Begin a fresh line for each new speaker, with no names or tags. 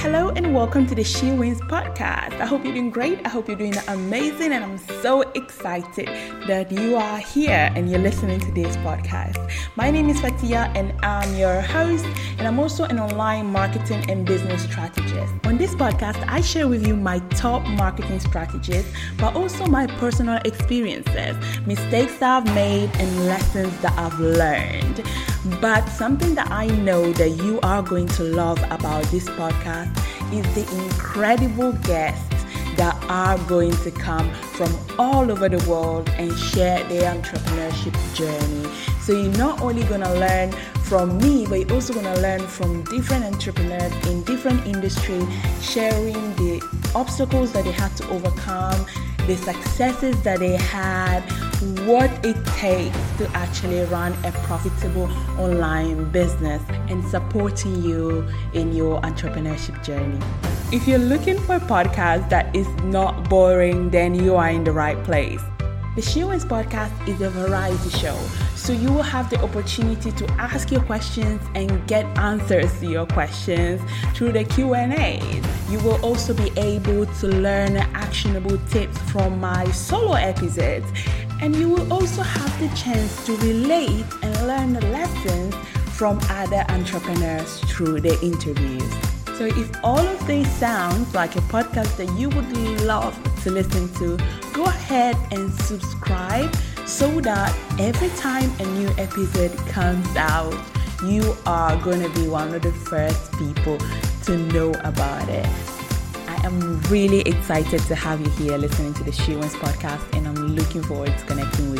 Hello and welcome to the She Wins podcast. I hope you're doing great. I hope you're doing amazing, and I'm so excited that you are here and you're listening to this podcast. My name is Fatia, and I'm your host, and I'm also an online marketing and business strategist. On this podcast, I share with you my top marketing strategies, but also my personal experiences, mistakes that I've made, and lessons that I've learned. But something that I know that you are going to love about this podcast is the incredible guests that are going to come from all over the world and share their entrepreneurship journey. So you're not only going to learn from me, but you're also going to learn from different entrepreneurs in different industries, sharing the obstacles that they had to overcome, the successes that they had, what it takes to actually run a profitable online business, and supporting you in your entrepreneurship journey. If you're looking for a podcast that is not boring, then you are in the right place. The She Wins podcast is a variety show, so you will have the opportunity to ask your questions and get answers to your questions through the Q&As. You will also be able to learn actionable tips from my solo episodes, and you will also have the chance to relate and learn the lessons from other entrepreneurs through the interviews. So, if all of these sounds like a podcast that you would love to listen to, ahead and subscribe so that every time a new episode comes out, you are going to be one of the first people to know about it. I am really excited to have you here listening to the She Wins podcast, and I'm looking forward to connecting with